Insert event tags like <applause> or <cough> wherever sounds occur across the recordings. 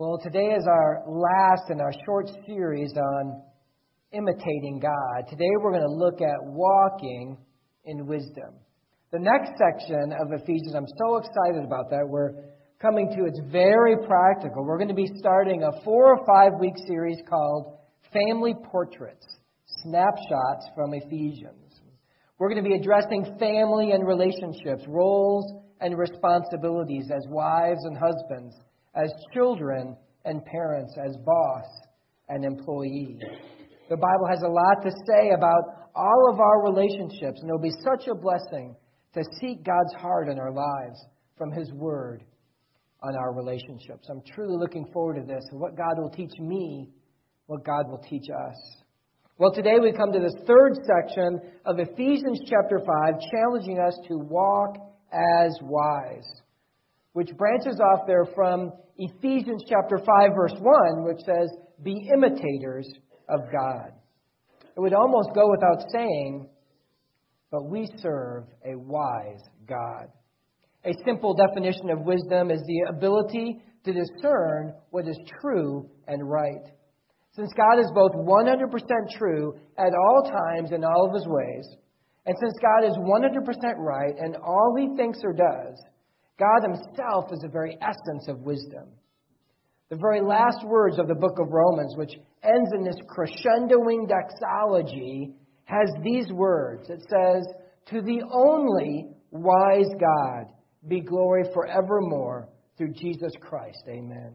Well, today is our last in our short series on imitating God. Today we're going to look at walking in wisdom. The next section of Ephesians, I'm so excited about that. We're coming to, it's very practical. We're going to be starting a four or five week series called Family Portraits Snapshots from Ephesians. We're going to be addressing family and relationships, roles and responsibilities as wives and husbands as children and parents, as boss and employee. The Bible has a lot to say about all of our relationships, and it'll be such a blessing to seek God's heart in our lives from His Word on our relationships. I'm truly looking forward to this and what God will teach me, what God will teach us. Well, today we come to this third section of Ephesians chapter 5, challenging us to walk as wise which branches off there from Ephesians chapter 5 verse 1, which says, "Be imitators of God." It would almost go without saying, but we serve a wise God. A simple definition of wisdom is the ability to discern what is true and right. Since God is both 100% true at all times in all of his ways, and since God is 100% right in all he thinks or does, God Himself is the very essence of wisdom. The very last words of the book of Romans, which ends in this crescendoing doxology, has these words. It says, To the only wise God be glory forevermore through Jesus Christ. Amen.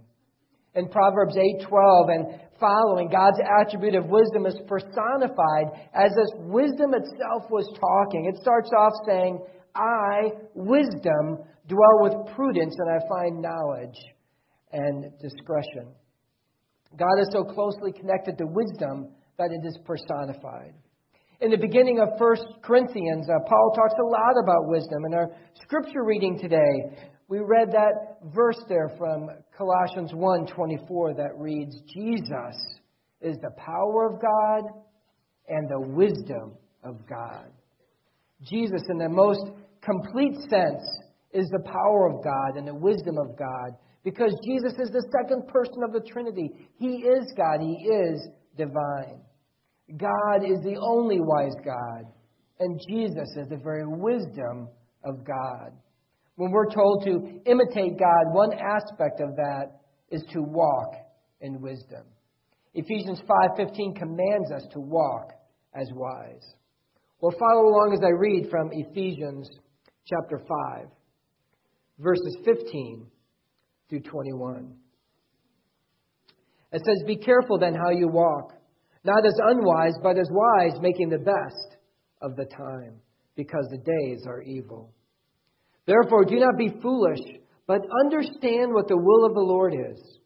In Proverbs 8:12 and following, God's attribute of wisdom is personified as if wisdom itself was talking. It starts off saying, I, wisdom, dwell with prudence, and I find knowledge and discretion. God is so closely connected to wisdom that it is personified. In the beginning of 1 Corinthians, uh, Paul talks a lot about wisdom. In our scripture reading today, we read that verse there from Colossians 1:24 that reads, "Jesus is the power of God and the wisdom of God." Jesus, in the most complete sense, is the power of God and the wisdom of God because Jesus is the second person of the Trinity. He is God, He is divine. God is the only wise God, and Jesus is the very wisdom of God. When we're told to imitate God, one aspect of that is to walk in wisdom. Ephesians 5:15 commands us to walk as wise. Well, follow along as I read from Ephesians chapter 5 verses 15 through 21. It says, Be careful then how you walk, not as unwise, but as wise, making the best of the time, because the days are evil. Therefore, do not be foolish, but understand what the will of the Lord is.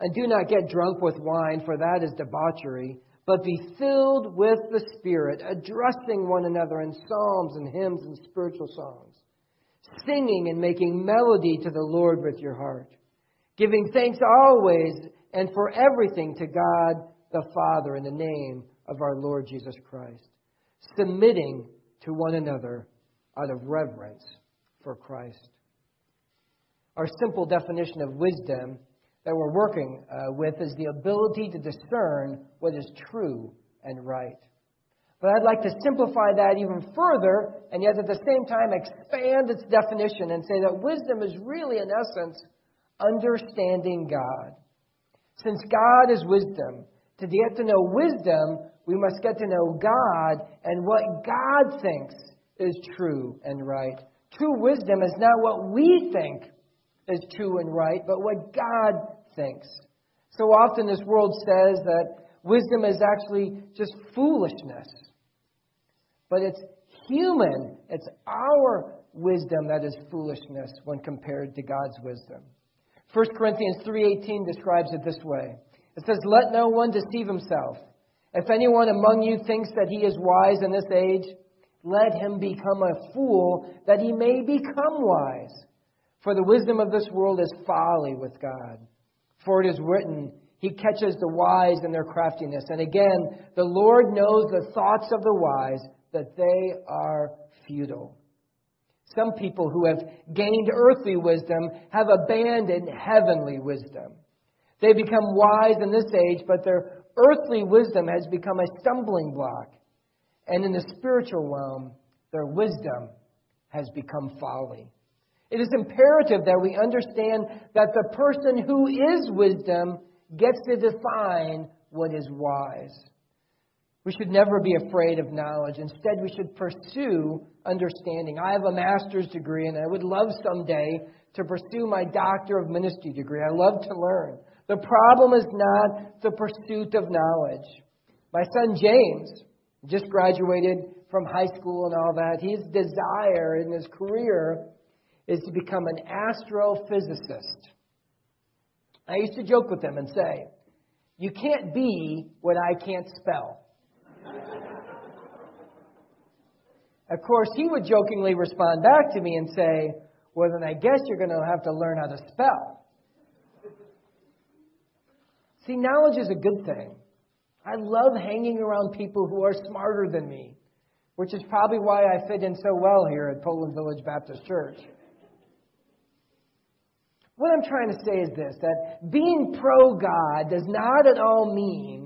And do not get drunk with wine, for that is debauchery, but be filled with the Spirit, addressing one another in psalms and hymns and spiritual songs singing and making melody to the Lord with your heart, giving thanks always and for everything to God the Father in the name of our Lord Jesus Christ, submitting to one another out of reverence for Christ. Our simple definition of wisdom that we're working uh, with is the ability to discern what is true and right. But I'd like to simplify that even further and yet at the same time expand its definition and say that wisdom is really, in essence, understanding God. Since God is wisdom, to get to know wisdom, we must get to know God and what God thinks is true and right. True wisdom is not what we think is true and right, but what God thinks. So often this world says that wisdom is actually just foolishness. But it's human, it's our wisdom that is foolishness when compared to God's wisdom. 1 Corinthians 3:18 describes it this way. It says, "Let no one deceive himself. If anyone among you thinks that he is wise in this age, let him become a fool that he may become wise. For the wisdom of this world is folly with God. For it is written, he catches the wise in their craftiness. And again, the Lord knows the thoughts of the wise, that they are futile. Some people who have gained earthly wisdom have abandoned heavenly wisdom. They become wise in this age, but their earthly wisdom has become a stumbling block. And in the spiritual realm, their wisdom has become folly. It is imperative that we understand that the person who is wisdom gets to define what is wise. We should never be afraid of knowledge. Instead, we should pursue understanding. I have a master's degree, and I would love someday to pursue my doctor of ministry degree. I love to learn. The problem is not the pursuit of knowledge. My son James just graduated from high school and all that. His desire in his career is to become an astrophysicist. I used to joke with him and say, You can't be what I can't spell. Of course, he would jokingly respond back to me and say, Well, then I guess you're going to have to learn how to spell. See, knowledge is a good thing. I love hanging around people who are smarter than me, which is probably why I fit in so well here at Poland Village Baptist Church. What I'm trying to say is this that being pro God does not at all mean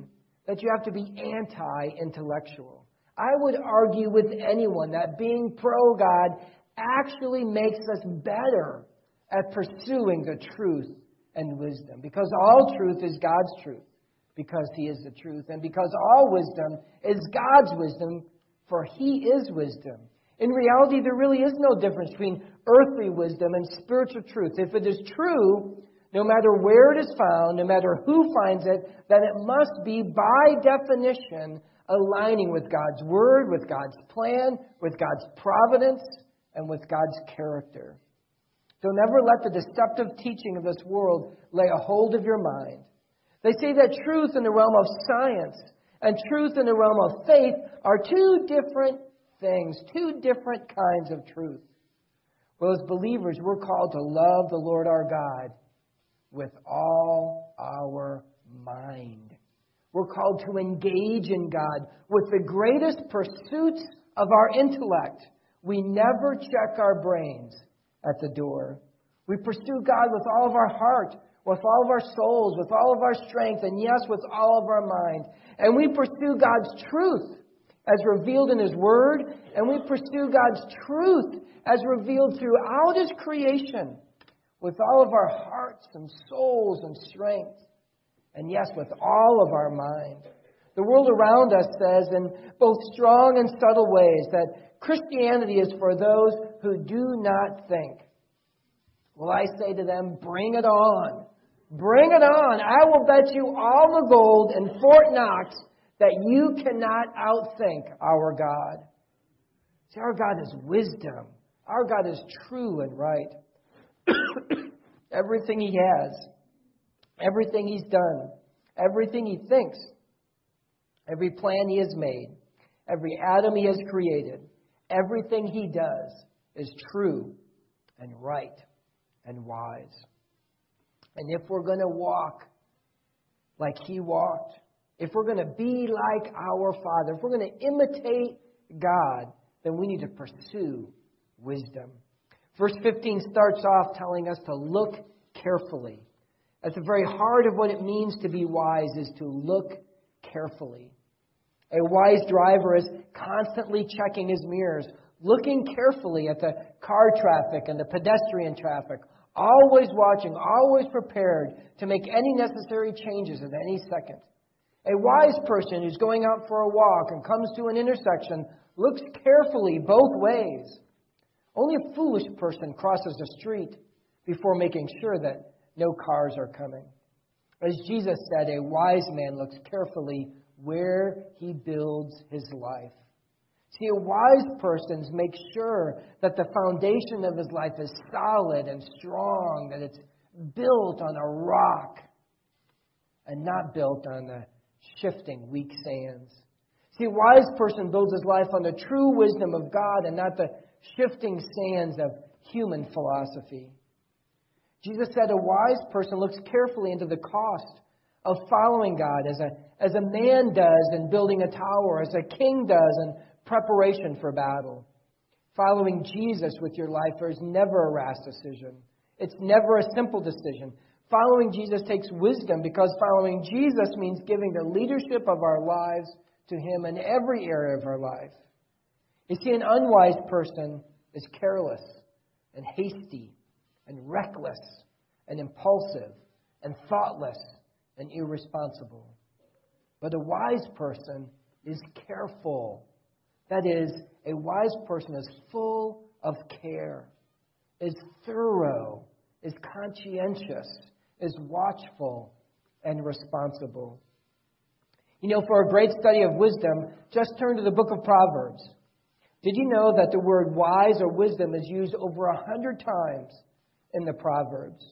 that you have to be anti intellectual. I would argue with anyone that being pro God actually makes us better at pursuing the truth and wisdom because all truth is God's truth because He is the truth and because all wisdom is God's wisdom for He is wisdom. In reality, there really is no difference between earthly wisdom and spiritual truth. If it is true, no matter where it is found, no matter who finds it, then it must be, by definition, aligning with God's Word, with God's plan, with God's providence, and with God's character. So never let the deceptive teaching of this world lay a hold of your mind. They say that truth in the realm of science and truth in the realm of faith are two different things, two different kinds of truth. Well, as believers, we're called to love the Lord our God with all our mind. We're called to engage in God with the greatest pursuits of our intellect. We never check our brains at the door. We pursue God with all of our heart, with all of our souls, with all of our strength, and yes, with all of our mind. And we pursue God's truth as revealed in His Word, and we pursue God's truth as revealed throughout His creation with all of our hearts and souls and strength, and yes, with all of our mind. The world around us says in both strong and subtle ways that Christianity is for those who do not think. Well, I say to them, bring it on. Bring it on. I will bet you all the gold in Fort Knox that you cannot outthink our God. See, our God is wisdom. Our God is true and right. <coughs> everything He has, everything He's done, everything He thinks, every plan He has made, every atom He has created, everything He does is true and right and wise. And if we're going to walk like He walked, if we're going to be like our Father, if we're going to imitate God, then we need to pursue wisdom. Verse 15 starts off telling us to look carefully. At the very heart of what it means to be wise is to look carefully. A wise driver is constantly checking his mirrors, looking carefully at the car traffic and the pedestrian traffic, always watching, always prepared to make any necessary changes at any second. A wise person who's going out for a walk and comes to an intersection looks carefully both ways. Only a foolish person crosses the street before making sure that no cars are coming. As Jesus said, a wise man looks carefully where he builds his life. See, a wise person makes sure that the foundation of his life is solid and strong, that it's built on a rock and not built on the shifting, weak sands. See, a wise person builds his life on the true wisdom of God and not the shifting sands of human philosophy. Jesus said a wise person looks carefully into the cost of following God as a, as a man does in building a tower, as a king does in preparation for battle. Following Jesus with your life is never a rash decision. It's never a simple decision. Following Jesus takes wisdom because following Jesus means giving the leadership of our lives to Him in every area of our life. You see, an unwise person is careless and hasty and reckless and impulsive and thoughtless and irresponsible. But a wise person is careful. That is, a wise person is full of care, is thorough, is conscientious, is watchful, and responsible. You know, for a great study of wisdom, just turn to the book of Proverbs. Did you know that the word wise or wisdom is used over a hundred times in the Proverbs?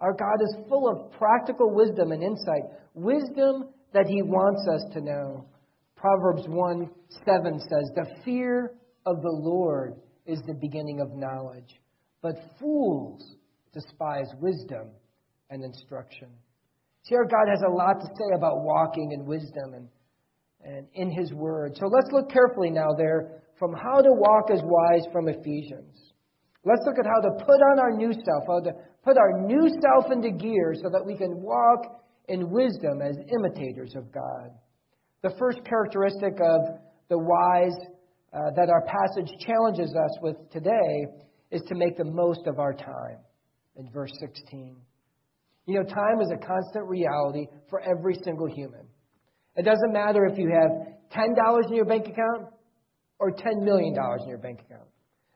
Our God is full of practical wisdom and insight, wisdom that He wants us to know. Proverbs 1 7 says, The fear of the Lord is the beginning of knowledge, but fools despise wisdom and instruction. See, our God has a lot to say about walking in wisdom and, and in His Word. So let's look carefully now there from how to walk as wise from Ephesians. Let's look at how to put on our new self, how to put our new self into gear so that we can walk in wisdom as imitators of God. The first characteristic of the wise uh, that our passage challenges us with today is to make the most of our time in verse 16. You know, time is a constant reality for every single human. It doesn't matter if you have $10 in your bank account or $10 million in your bank account.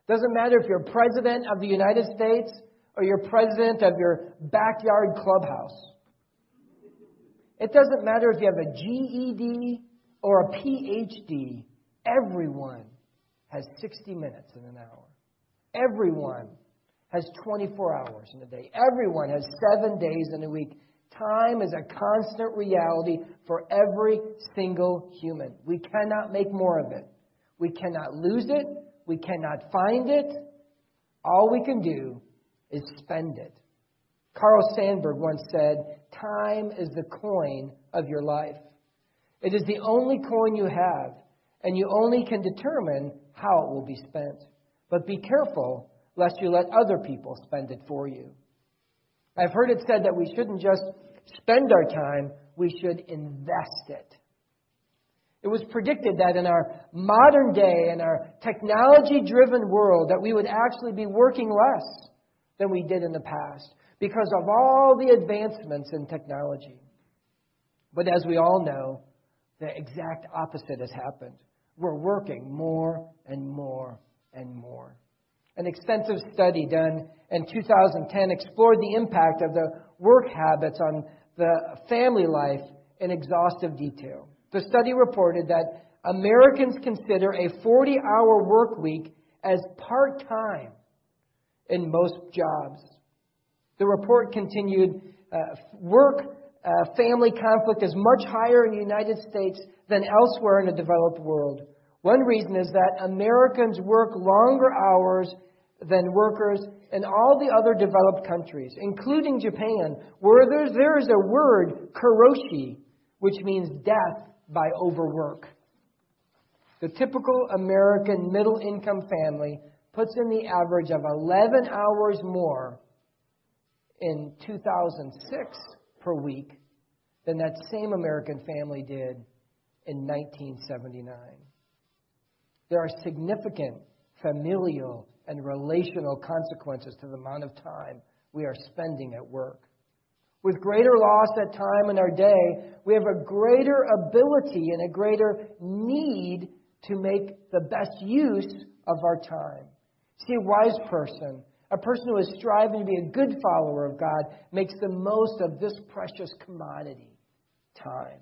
Doesn't matter if you're president of the United States or you're president of your backyard clubhouse. It doesn't matter if you have a GED or a PhD. Everyone has 60 minutes in an hour. Everyone has 24 hours in a day. Everyone has seven days in a week. Time is a constant reality for every single human. We cannot make more of it. We cannot lose it. We cannot find it. All we can do is spend it. Carl Sandburg once said, Time is the coin of your life. It is the only coin you have, and you only can determine how it will be spent. But be careful lest you let other people spend it for you. I've heard it said that we shouldn't just spend our time, we should invest it. It was predicted that in our modern day, in our technology driven world, that we would actually be working less than we did in the past because of all the advancements in technology. But as we all know, the exact opposite has happened. We're working more and more and more. An extensive study done in 2010 explored the impact of the work habits on the family life in exhaustive detail. The study reported that Americans consider a 40 hour work week as part time in most jobs. The report continued uh, work uh, family conflict is much higher in the United States than elsewhere in the developed world. One reason is that Americans work longer hours than workers in all the other developed countries, including Japan, where there is a word, karoshi, which means death by overwork. The typical American middle income family puts in the average of 11 hours more in 2006 per week than that same American family did in 1979. There are significant familial and relational consequences to the amount of time we are spending at work. With greater loss at time in our day, we have a greater ability and a greater need to make the best use of our time. See, a wise person, a person who is striving to be a good follower of God, makes the most of this precious commodity, time.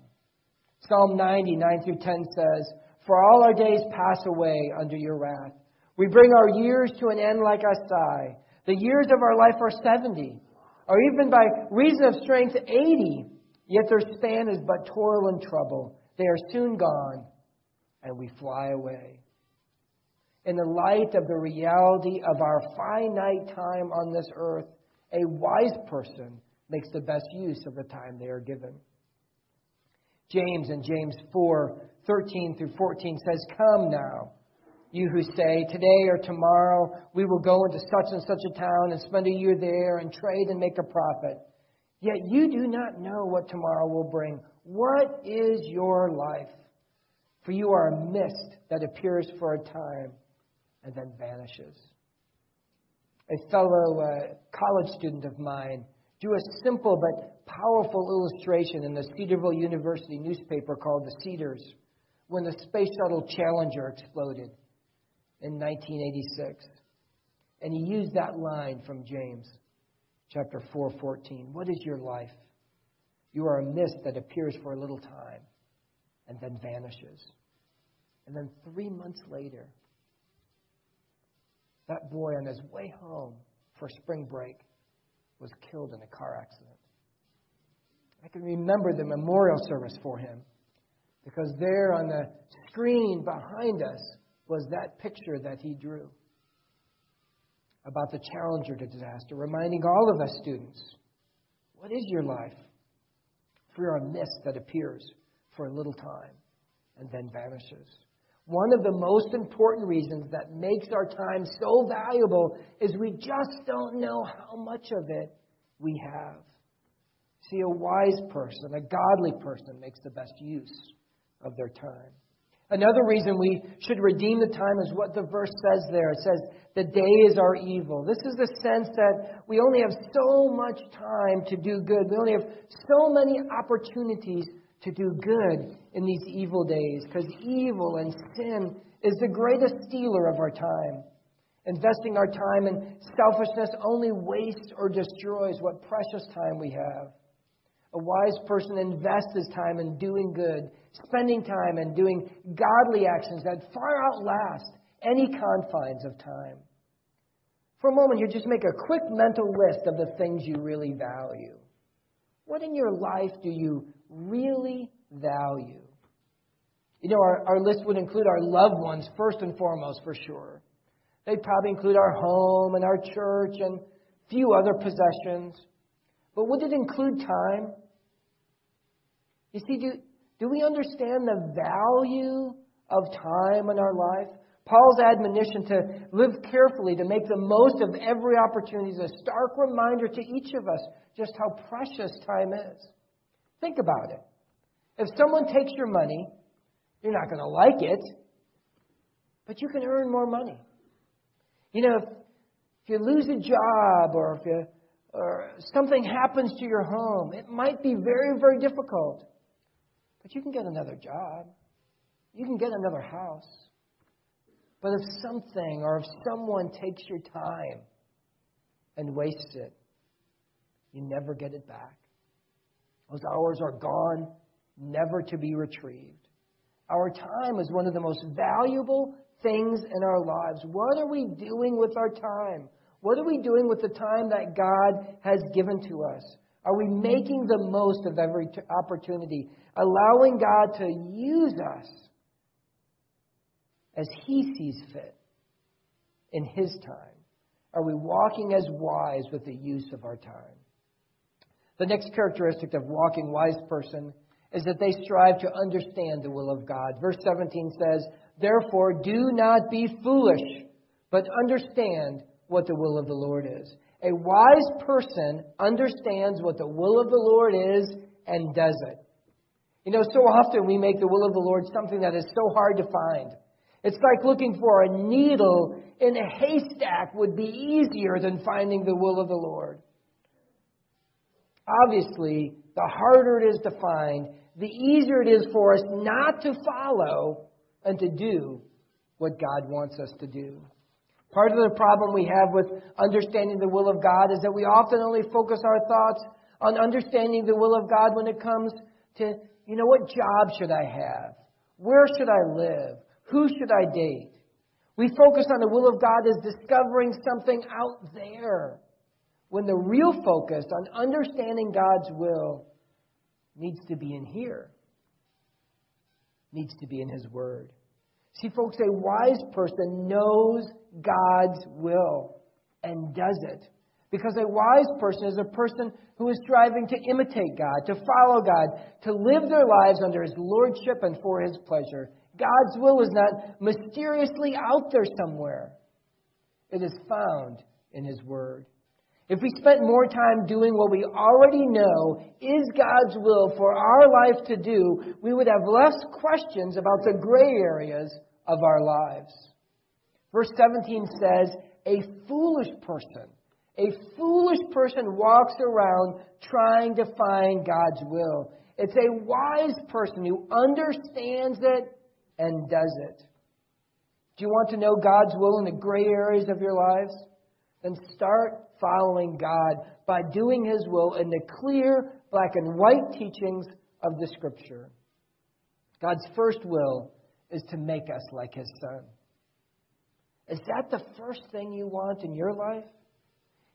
Psalm 90, 9 through 10 says, For all our days pass away under your wrath. We bring our years to an end like a sigh. The years of our life are 70, or even by reason of strength, 80. Yet their span is but toil and trouble. They are soon gone, and we fly away. In the light of the reality of our finite time on this earth, a wise person makes the best use of the time they are given. James in James 4 13 through 14 says, Come now you who say, Today or tomorrow we will go into such and such a town and spend a year there and trade and make a profit. Yet you do not know what tomorrow will bring. What is your life? For you are a mist that appears for a time and then vanishes. A fellow uh, college student of mine drew a simple but powerful illustration in the Cedarville University newspaper called The Cedars when the Space Shuttle Challenger exploded in 1986. And he used that line from James chapter 4:14. What is your life? You are a mist that appears for a little time and then vanishes. And then 3 months later, that boy on his way home for spring break was killed in a car accident. I can remember the memorial service for him because there on the screen behind us was that picture that he drew about the Challenger disaster, reminding all of us students what is your life? For you're a mist that appears for a little time and then vanishes. One of the most important reasons that makes our time so valuable is we just don't know how much of it we have. See, a wise person, a godly person, makes the best use of their time. Another reason we should redeem the time is what the verse says there. It says, The days are evil. This is the sense that we only have so much time to do good. We only have so many opportunities to do good in these evil days because evil and sin is the greatest stealer of our time. Investing our time in selfishness only wastes or destroys what precious time we have. A wise person invests his time in doing good, spending time in doing godly actions that far outlast any confines of time. For a moment here, just make a quick mental list of the things you really value. What in your life do you really value? You know, our, our list would include our loved ones first and foremost, for sure. They'd probably include our home and our church and few other possessions. But would it include time? You see, do, do we understand the value of time in our life? Paul's admonition to live carefully, to make the most of every opportunity, is a stark reminder to each of us just how precious time is. Think about it. If someone takes your money, you're not going to like it, but you can earn more money. You know, if, if you lose a job or if you, or something happens to your home, it might be very, very difficult. But you can get another job. You can get another house. But if something or if someone takes your time and wastes it, you never get it back. Those hours are gone, never to be retrieved. Our time is one of the most valuable things in our lives. What are we doing with our time? What are we doing with the time that God has given to us? Are we making the most of every opportunity? Allowing God to use us as He sees fit in His time? Are we walking as wise with the use of our time? The next characteristic of walking wise person is that they strive to understand the will of God. Verse 17 says, Therefore, do not be foolish, but understand what the will of the Lord is. A wise person understands what the will of the Lord is and does it. You know, so often we make the will of the Lord something that is so hard to find. It's like looking for a needle in a haystack would be easier than finding the will of the Lord. Obviously, the harder it is to find, the easier it is for us not to follow and to do what God wants us to do. Part of the problem we have with understanding the will of God is that we often only focus our thoughts on understanding the will of God when it comes to, you know, what job should I have? Where should I live? Who should I date? We focus on the will of God as discovering something out there, when the real focus on understanding God's will needs to be in here, needs to be in His Word. See, folks, a wise person knows God's will and does it. Because a wise person is a person who is striving to imitate God, to follow God, to live their lives under His lordship and for His pleasure. God's will is not mysteriously out there somewhere, it is found in His Word. if we spent more time doing what we already know is God's will for our life to do, we would have less questions about the gray areas of our lives. Verse 17 says, A foolish person, a foolish person walks around trying to find God's will. It's a wise person who understands it and does it. Do you want to know God's will in the gray areas of your lives? Then start following God by doing His will in the clear, black and white teachings of the Scripture. God's first will is to make us like His Son. Is that the first thing you want in your life?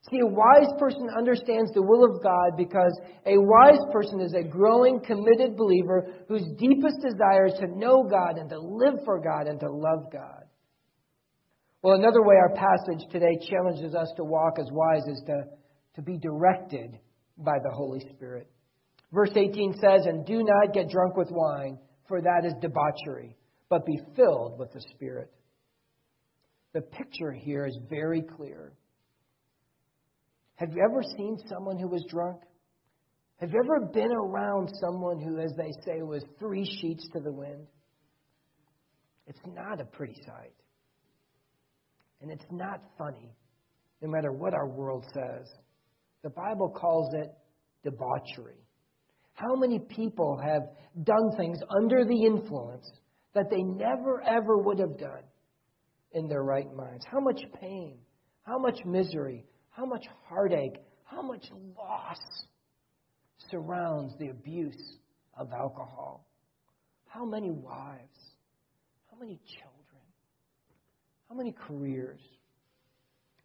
See, a wise person understands the will of God because a wise person is a growing, committed believer whose deepest desire is to know God and to live for God and to love God. Well, another way our passage today challenges us to walk as wise is to, to be directed by the Holy Spirit. Verse 18 says, And do not get drunk with wine, for that is debauchery, but be filled with the Spirit. The picture here is very clear. Have you ever seen someone who was drunk? Have you ever been around someone who, as they say, was three sheets to the wind? It's not a pretty sight. And it's not funny, no matter what our world says. The Bible calls it debauchery. How many people have done things under the influence that they never ever would have done in their right minds? How much pain, how much misery, how much heartache, how much loss surrounds the abuse of alcohol? How many wives? How many children? How many careers?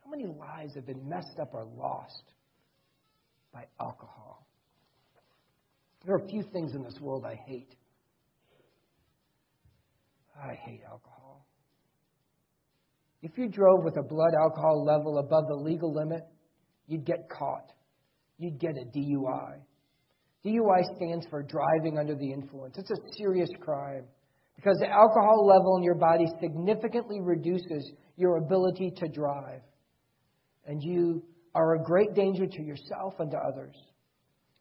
How many lives have been messed up or lost by alcohol? There are a few things in this world I hate. I hate alcohol. If you drove with a blood alcohol level above the legal limit, you'd get caught. You'd get a DUI. DUI stands for driving under the influence. It's a serious crime. Because the alcohol level in your body significantly reduces your ability to drive. And you are a great danger to yourself and to others.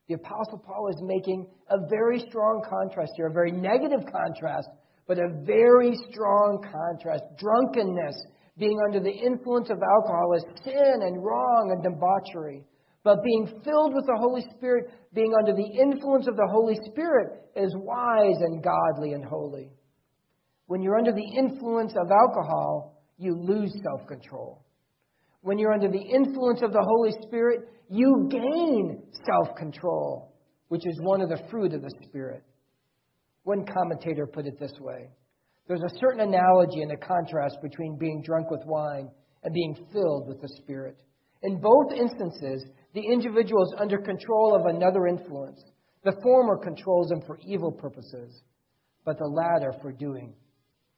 The Apostle Paul is making a very strong contrast here, a very negative contrast, but a very strong contrast. Drunkenness, being under the influence of alcohol, is sin and wrong and debauchery. But being filled with the Holy Spirit, being under the influence of the Holy Spirit, is wise and godly and holy. When you're under the influence of alcohol, you lose self control. When you're under the influence of the Holy Spirit, you gain self control, which is one of the fruit of the Spirit. One commentator put it this way There's a certain analogy and a contrast between being drunk with wine and being filled with the Spirit. In both instances, the individual is under control of another influence. The former controls him for evil purposes, but the latter for doing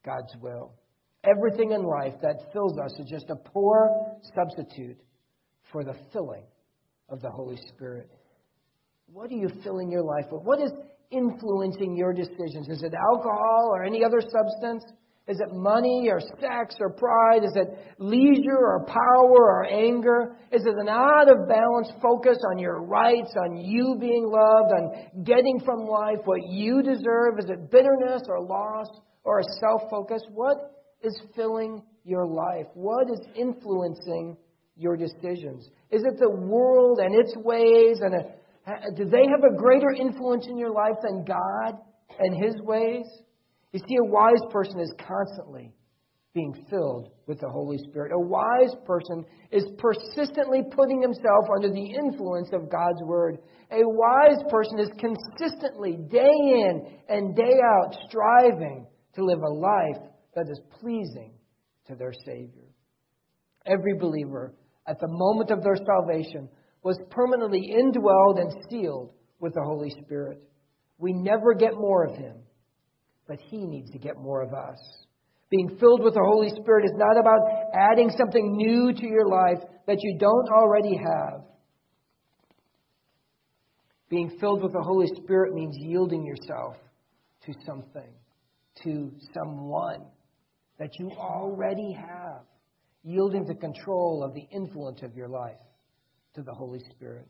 God's will. Everything in life that fills us is just a poor substitute for the filling of the Holy Spirit. What are you filling your life with? What is influencing your decisions? Is it alcohol or any other substance? Is it money or sex or pride? Is it leisure or power or anger? Is it an out of balance focus on your rights, on you being loved, on getting from life what you deserve? Is it bitterness or loss? or a self focus? What is filling your life? What is influencing your decisions? Is it the world and its ways? And a, do they have a greater influence in your life than God and His ways? You see, a wise person is constantly being filled with the Holy Spirit. A wise person is persistently putting himself under the influence of God's Word. A wise person is consistently, day in and day out, striving to live a life that is pleasing to their Savior. Every believer, at the moment of their salvation, was permanently indwelled and sealed with the Holy Spirit. We never get more of Him, but He needs to get more of us. Being filled with the Holy Spirit is not about adding something new to your life that you don't already have. Being filled with the Holy Spirit means yielding yourself to something to someone that you already have, yielding the control of the influence of your life to the Holy Spirit.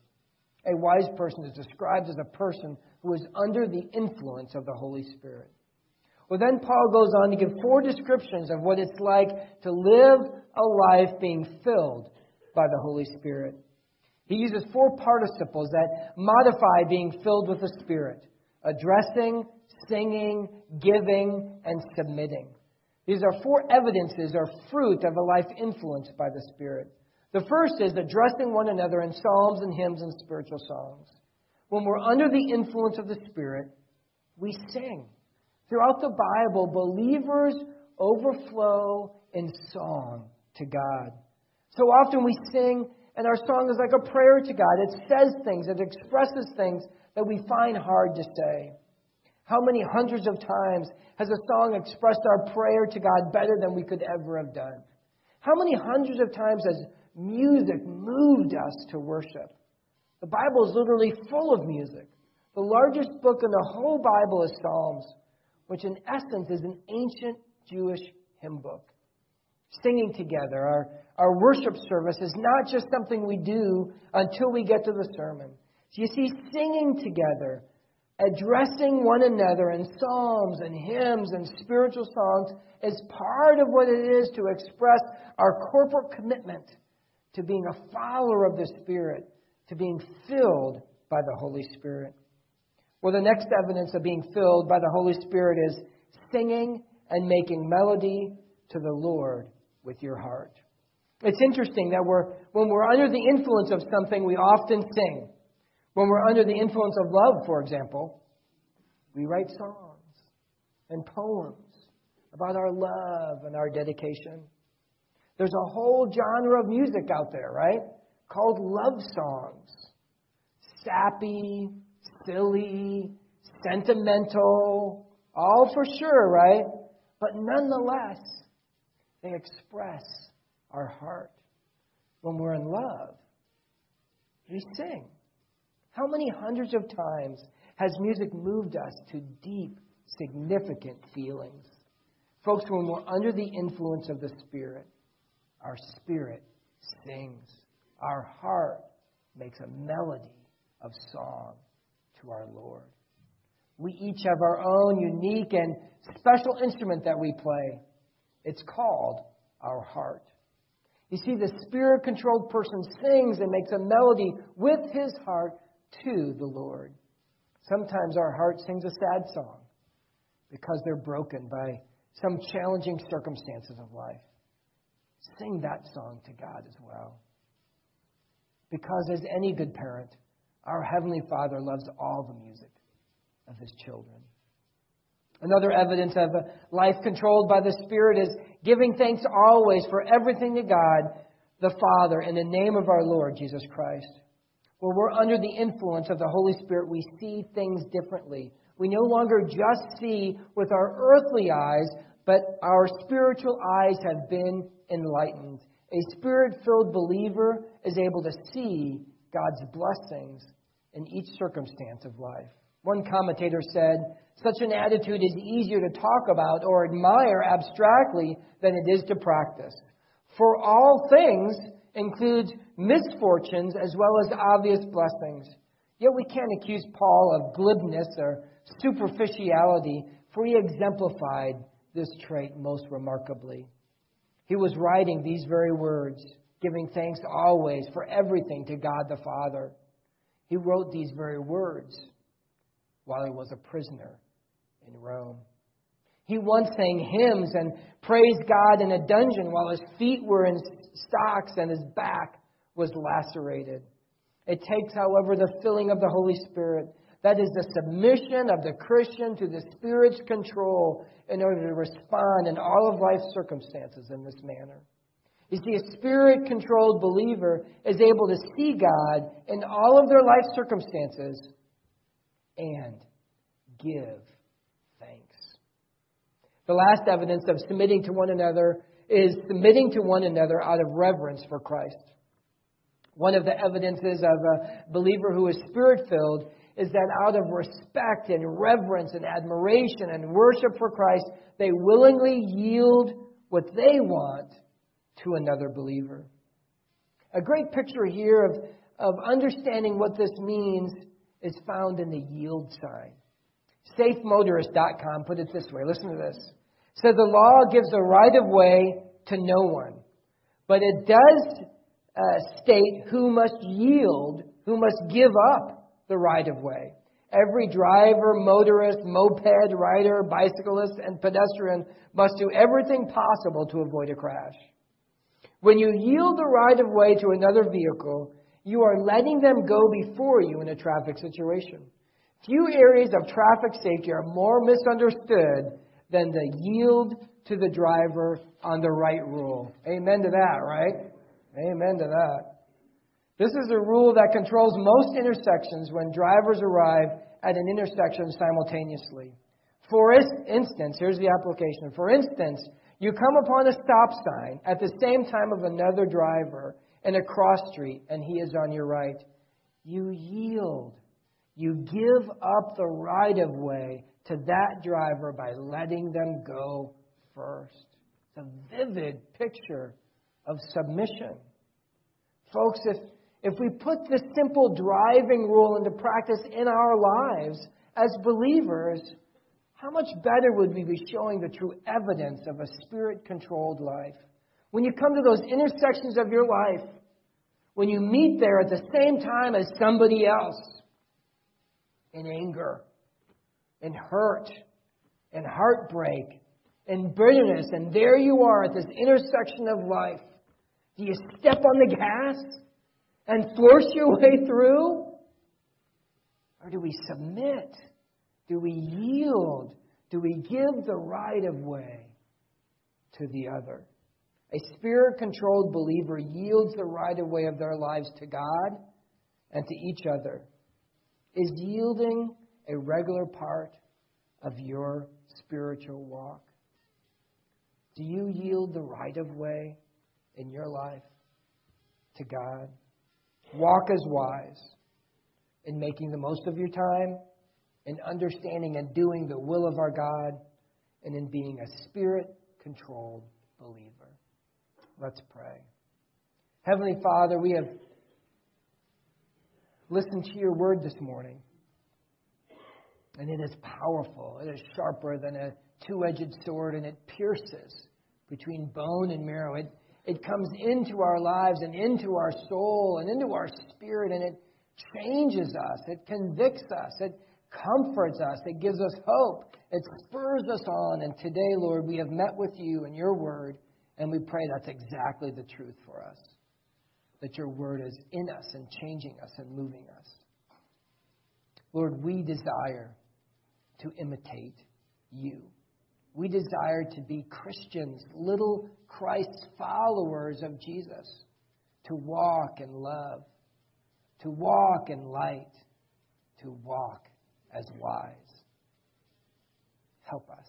A wise person is described as a person who is under the influence of the Holy Spirit. Well, then Paul goes on to give four descriptions of what it's like to live a life being filled by the Holy Spirit. He uses four participles that modify being filled with the Spirit addressing, singing, giving, and submitting. These are four evidences or fruit of a life influenced by the Spirit. The first is addressing one another in psalms and hymns and spiritual songs. When we're under the influence of the Spirit, we sing. Throughout the Bible, believers overflow in song to God. So often we sing, and our song is like a prayer to God. It says things, it expresses things that we find hard to say. How many hundreds of times has a song expressed our prayer to God better than we could ever have done? How many hundreds of times has music moved us to worship? The Bible is literally full of music. The largest book in the whole Bible is Psalms, which in essence is an ancient Jewish hymn book. Singing together, our, our worship service is not just something we do until we get to the sermon. So you see, singing together, addressing one another in psalms and hymns and spiritual songs is part of what it is to express our corporate commitment to being a follower of the Spirit, to being filled by the Holy Spirit. Well, the next evidence of being filled by the Holy Spirit is singing and making melody to the Lord with your heart. It's interesting that we're, when we're under the influence of something, we often sing. When we're under the influence of love, for example, we write songs and poems about our love and our dedication. There's a whole genre of music out there, right? Called love songs. Sappy, silly, sentimental, all for sure, right? But nonetheless, they express our heart. When we're in love, we sing. How many hundreds of times has music moved us to deep, significant feelings? Folks, when we're under the influence of the Spirit, our spirit sings. Our heart makes a melody of song to our Lord. We each have our own unique and special instrument that we play. It's called our heart. You see, the spirit controlled person sings and makes a melody with his heart to the Lord. Sometimes our heart sings a sad song because they're broken by some challenging circumstances of life. Sing that song to God as well. Because, as any good parent, our Heavenly Father loves all the music of His children. Another evidence of a life controlled by the Spirit is giving thanks always for everything to God the Father in the name of our Lord Jesus Christ. Where we're under the influence of the Holy Spirit, we see things differently. We no longer just see with our earthly eyes, but our spiritual eyes have been enlightened. A spirit filled believer is able to see God's blessings in each circumstance of life. One commentator said, Such an attitude is easier to talk about or admire abstractly than it is to practice. For all things includes misfortunes as well as obvious blessings. Yet we can't accuse Paul of glibness or superficiality, for he exemplified this trait most remarkably. He was writing these very words, giving thanks always for everything to God the Father. He wrote these very words while he was a prisoner in Rome. He once sang hymns and praised God in a dungeon while his feet were in stocks and his back was lacerated. It takes, however, the filling of the Holy Spirit. That is the submission of the Christian to the Spirit's control in order to respond in all of life's circumstances in this manner. You see, a spirit controlled believer is able to see God in all of their life circumstances and give thanks. The last evidence of submitting to one another is submitting to one another out of reverence for Christ. One of the evidences of a believer who is spirit filled is that out of respect and reverence and admiration and worship for Christ, they willingly yield what they want to another believer. A great picture here of of understanding what this means is found in the yield sign. SafeMotorist.com put it this way. Listen to this. So the law gives a right of way to no one, but it does uh, state who must yield, who must give up the right of way. Every driver, motorist, moped rider, bicyclist, and pedestrian must do everything possible to avoid a crash. When you yield the right of way to another vehicle, you are letting them go before you in a traffic situation. Few areas of traffic safety are more misunderstood than the yield to the driver on the right rule. Amen to that, right? Amen to that. This is a rule that controls most intersections when drivers arrive at an intersection simultaneously. For instance, here's the application. For instance, you come upon a stop sign at the same time of another driver in a cross street and he is on your right. You yield. You give up the right of way to that driver by letting them go first. It's a vivid picture of submission. Folks, if, if we put this simple driving rule into practice in our lives as believers, how much better would we be showing the true evidence of a spirit controlled life? When you come to those intersections of your life, when you meet there at the same time as somebody else in anger, in hurt, in heartbreak, in bitterness, and there you are at this intersection of life, do you step on the gas and force your way through? Or do we submit? Do we yield? Do we give the right of way to the other? A spirit controlled believer yields the right of way of their lives to God and to each other. Is yielding a regular part of your spiritual walk? Do you yield the right of way in your life to God? Walk as wise in making the most of your time, in understanding and doing the will of our God, and in being a spirit controlled believer. Let's pray. Heavenly Father, we have listened to your word this morning. And it is powerful. It is sharper than a two edged sword, and it pierces between bone and marrow. It, it comes into our lives and into our soul and into our spirit, and it changes us. It convicts us. It comforts us. It gives us hope. It spurs us on. And today, Lord, we have met with you and your word, and we pray that's exactly the truth for us. That your word is in us and changing us and moving us. Lord, we desire to imitate you. We desire to be Christians, little Christ followers of Jesus, to walk in love, to walk in light, to walk as wise. Help us.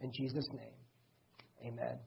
In Jesus' name, amen.